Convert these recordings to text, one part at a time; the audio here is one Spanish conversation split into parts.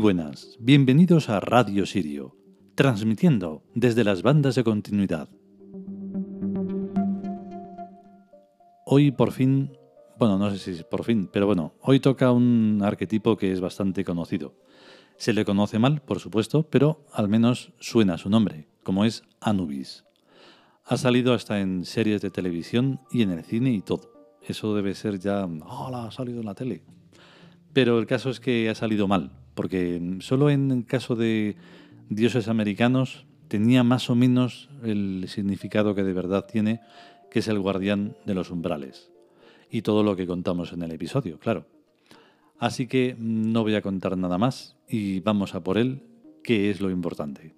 Buenas, bienvenidos a Radio Sirio, transmitiendo desde las bandas de continuidad. Hoy por fin, bueno, no sé si es por fin, pero bueno, hoy toca un arquetipo que es bastante conocido. Se le conoce mal, por supuesto, pero al menos suena su nombre, como es Anubis. Ha salido hasta en series de televisión y en el cine y todo. Eso debe ser ya, hola, ha salido en la tele. Pero el caso es que ha salido mal, porque solo en el caso de dioses americanos tenía más o menos el significado que de verdad tiene, que es el guardián de los umbrales. Y todo lo que contamos en el episodio, claro. Así que no voy a contar nada más y vamos a por él, que es lo importante.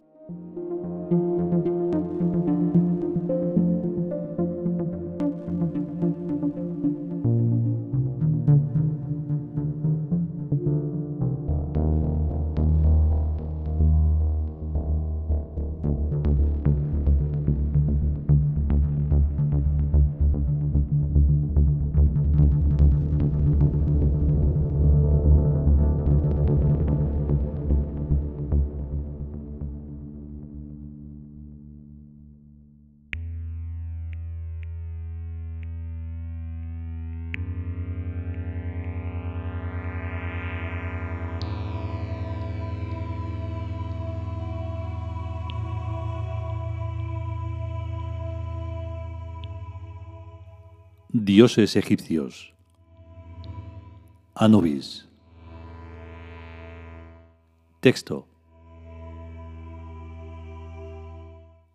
Dioses egipcios. Anubis. Texto.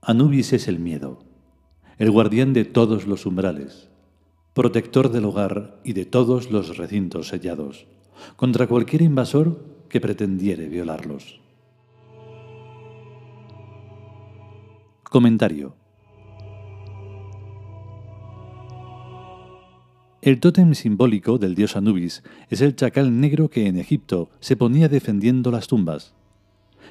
Anubis es el miedo, el guardián de todos los umbrales, protector del hogar y de todos los recintos sellados, contra cualquier invasor que pretendiere violarlos. Comentario. El tótem simbólico del dios Anubis es el chacal negro que en Egipto se ponía defendiendo las tumbas.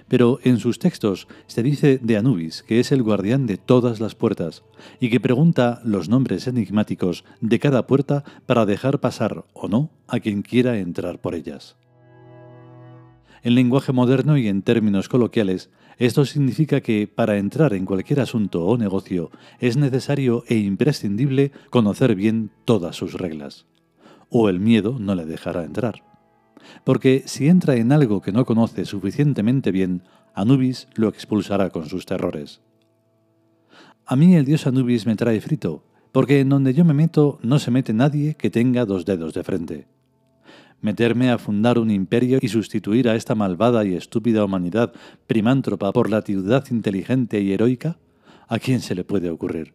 Pero en sus textos se dice de Anubis que es el guardián de todas las puertas y que pregunta los nombres enigmáticos de cada puerta para dejar pasar o no a quien quiera entrar por ellas. En lenguaje moderno y en términos coloquiales, esto significa que para entrar en cualquier asunto o negocio es necesario e imprescindible conocer bien todas sus reglas, o el miedo no le dejará entrar. Porque si entra en algo que no conoce suficientemente bien, Anubis lo expulsará con sus terrores. A mí el dios Anubis me trae frito, porque en donde yo me meto no se mete nadie que tenga dos dedos de frente meterme a fundar un imperio y sustituir a esta malvada y estúpida humanidad primántropa por la ciudad inteligente y heroica? ¿A quién se le puede ocurrir?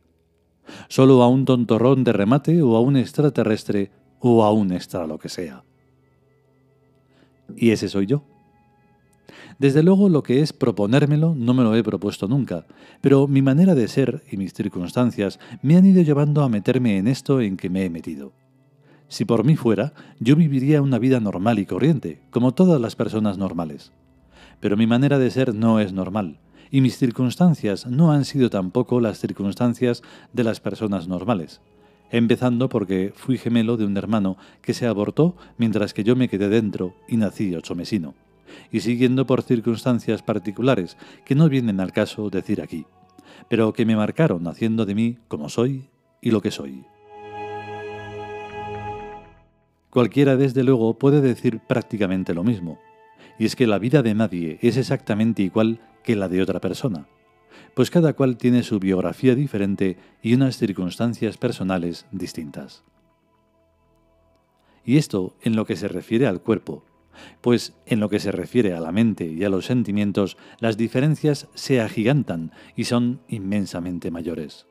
¿Solo a un tontorrón de remate o a un extraterrestre o a un extra lo que sea? Y ese soy yo. Desde luego lo que es proponérmelo no me lo he propuesto nunca, pero mi manera de ser y mis circunstancias me han ido llevando a meterme en esto en que me he metido. Si por mí fuera, yo viviría una vida normal y corriente, como todas las personas normales. Pero mi manera de ser no es normal, y mis circunstancias no han sido tampoco las circunstancias de las personas normales. Empezando porque fui gemelo de un hermano que se abortó mientras que yo me quedé dentro y nací mesino. Y siguiendo por circunstancias particulares que no vienen al caso decir aquí, pero que me marcaron haciendo de mí como soy y lo que soy. Cualquiera, desde luego, puede decir prácticamente lo mismo, y es que la vida de nadie es exactamente igual que la de otra persona, pues cada cual tiene su biografía diferente y unas circunstancias personales distintas. Y esto en lo que se refiere al cuerpo, pues en lo que se refiere a la mente y a los sentimientos, las diferencias se agigantan y son inmensamente mayores.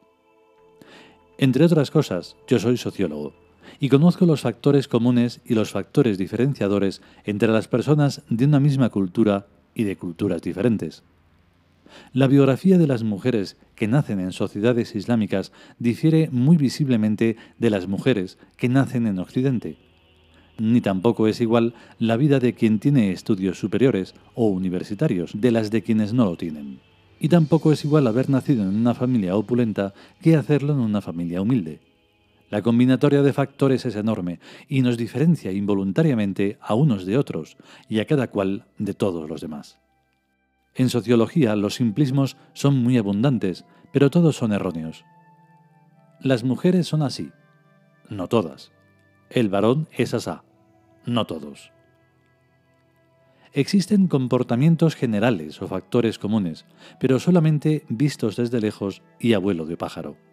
Entre otras cosas, yo soy sociólogo y conozco los factores comunes y los factores diferenciadores entre las personas de una misma cultura y de culturas diferentes. La biografía de las mujeres que nacen en sociedades islámicas difiere muy visiblemente de las mujeres que nacen en Occidente. Ni tampoco es igual la vida de quien tiene estudios superiores o universitarios de las de quienes no lo tienen. Y tampoco es igual haber nacido en una familia opulenta que hacerlo en una familia humilde. La combinatoria de factores es enorme y nos diferencia involuntariamente a unos de otros y a cada cual de todos los demás. En sociología los simplismos son muy abundantes, pero todos son erróneos. Las mujeres son así, no todas. El varón es asá, no todos. Existen comportamientos generales o factores comunes, pero solamente vistos desde lejos y abuelo de pájaro.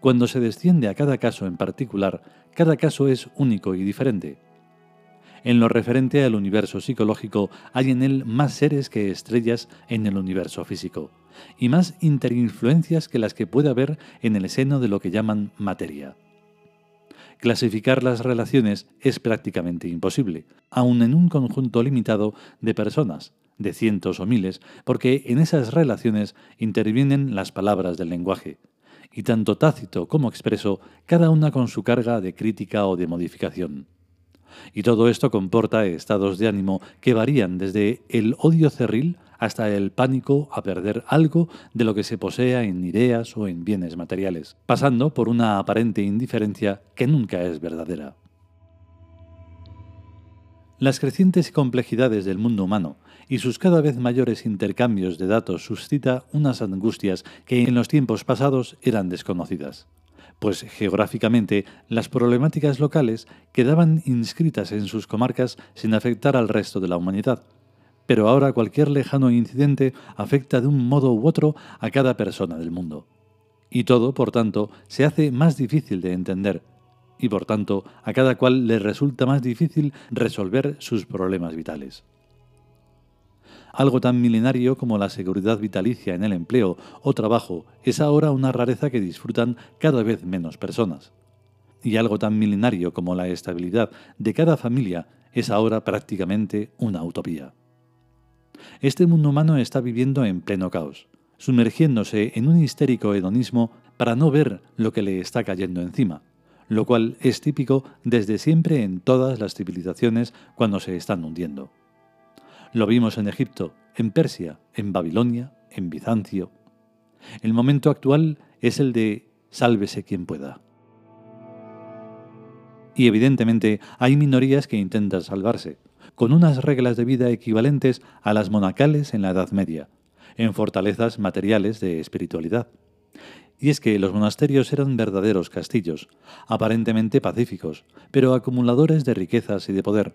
Cuando se desciende a cada caso en particular, cada caso es único y diferente. En lo referente al universo psicológico hay en él más seres que estrellas en el universo físico, y más interinfluencias que las que puede haber en el seno de lo que llaman materia. Clasificar las relaciones es prácticamente imposible, aun en un conjunto limitado de personas, de cientos o miles, porque en esas relaciones intervienen las palabras del lenguaje, y tanto tácito como expreso, cada una con su carga de crítica o de modificación. Y todo esto comporta estados de ánimo que varían desde el odio cerril hasta el pánico a perder algo de lo que se posea en ideas o en bienes materiales, pasando por una aparente indiferencia que nunca es verdadera. Las crecientes complejidades del mundo humano y sus cada vez mayores intercambios de datos suscita unas angustias que en los tiempos pasados eran desconocidas, pues geográficamente las problemáticas locales quedaban inscritas en sus comarcas sin afectar al resto de la humanidad, pero ahora cualquier lejano incidente afecta de un modo u otro a cada persona del mundo. Y todo, por tanto, se hace más difícil de entender, y por tanto a cada cual le resulta más difícil resolver sus problemas vitales. Algo tan milenario como la seguridad vitalicia en el empleo o trabajo es ahora una rareza que disfrutan cada vez menos personas. Y algo tan milenario como la estabilidad de cada familia es ahora prácticamente una utopía. Este mundo humano está viviendo en pleno caos, sumergiéndose en un histérico hedonismo para no ver lo que le está cayendo encima, lo cual es típico desde siempre en todas las civilizaciones cuando se están hundiendo. Lo vimos en Egipto, en Persia, en Babilonia, en Bizancio. El momento actual es el de sálvese quien pueda. Y evidentemente hay minorías que intentan salvarse, con unas reglas de vida equivalentes a las monacales en la Edad Media, en fortalezas materiales de espiritualidad. Y es que los monasterios eran verdaderos castillos, aparentemente pacíficos, pero acumuladores de riquezas y de poder,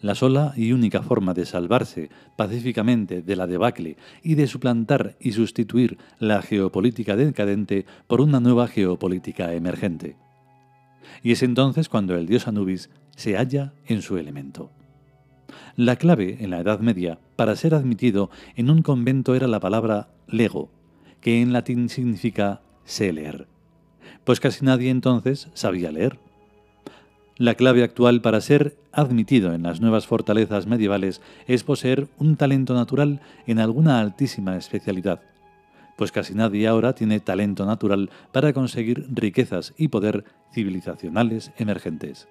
la sola y única forma de salvarse pacíficamente de la debacle y de suplantar y sustituir la geopolítica decadente por una nueva geopolítica emergente. Y es entonces cuando el dios Anubis se halla en su elemento. La clave en la Edad Media para ser admitido en un convento era la palabra lego, que en latín significa sé leer, pues casi nadie entonces sabía leer. La clave actual para ser admitido en las nuevas fortalezas medievales es poseer un talento natural en alguna altísima especialidad, pues casi nadie ahora tiene talento natural para conseguir riquezas y poder civilizacionales emergentes.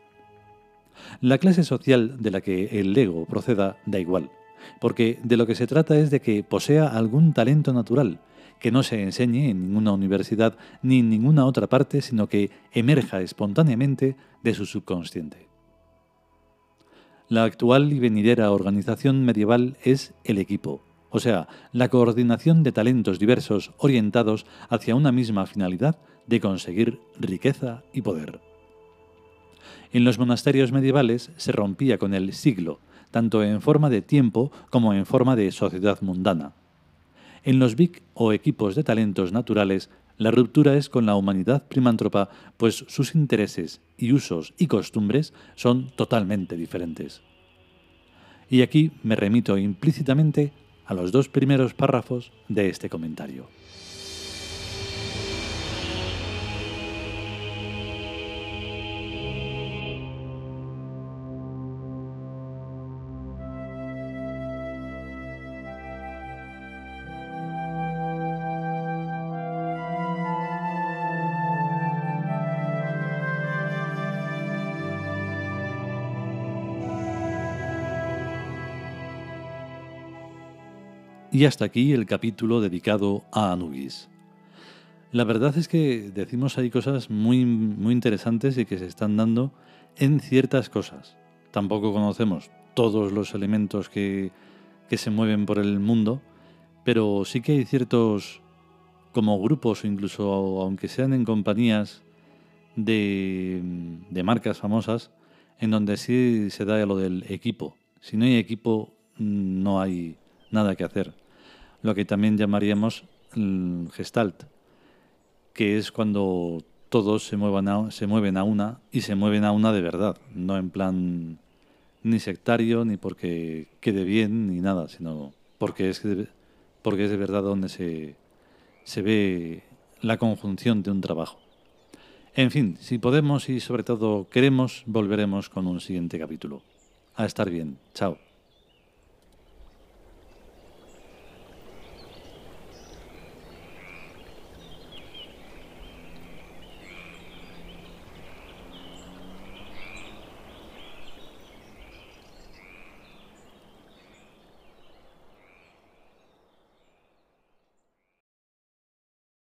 La clase social de la que el Lego proceda da igual, porque de lo que se trata es de que posea algún talento natural, que no se enseñe en ninguna universidad ni en ninguna otra parte, sino que emerja espontáneamente de su subconsciente. La actual y venidera organización medieval es el equipo, o sea, la coordinación de talentos diversos orientados hacia una misma finalidad de conseguir riqueza y poder. En los monasterios medievales se rompía con el siglo, tanto en forma de tiempo como en forma de sociedad mundana. En los BIC o equipos de talentos naturales, la ruptura es con la humanidad primántropa, pues sus intereses y usos y costumbres son totalmente diferentes. Y aquí me remito implícitamente a los dos primeros párrafos de este comentario. Y hasta aquí el capítulo dedicado a Anubis. La verdad es que decimos ahí cosas muy, muy interesantes y que se están dando en ciertas cosas. Tampoco conocemos todos los elementos que, que se mueven por el mundo, pero sí que hay ciertos como grupos o incluso aunque sean en compañías de, de marcas famosas, en donde sí se da lo del equipo. Si no hay equipo, no hay nada que hacer. Lo que también llamaríamos gestalt, que es cuando todos se, muevan se mueven a una y se mueven a una de verdad, no en plan ni sectario, ni porque quede bien, ni nada, sino porque es, porque es de verdad donde se, se ve la conjunción de un trabajo. En fin, si podemos y sobre todo queremos, volveremos con un siguiente capítulo. A estar bien. Chao.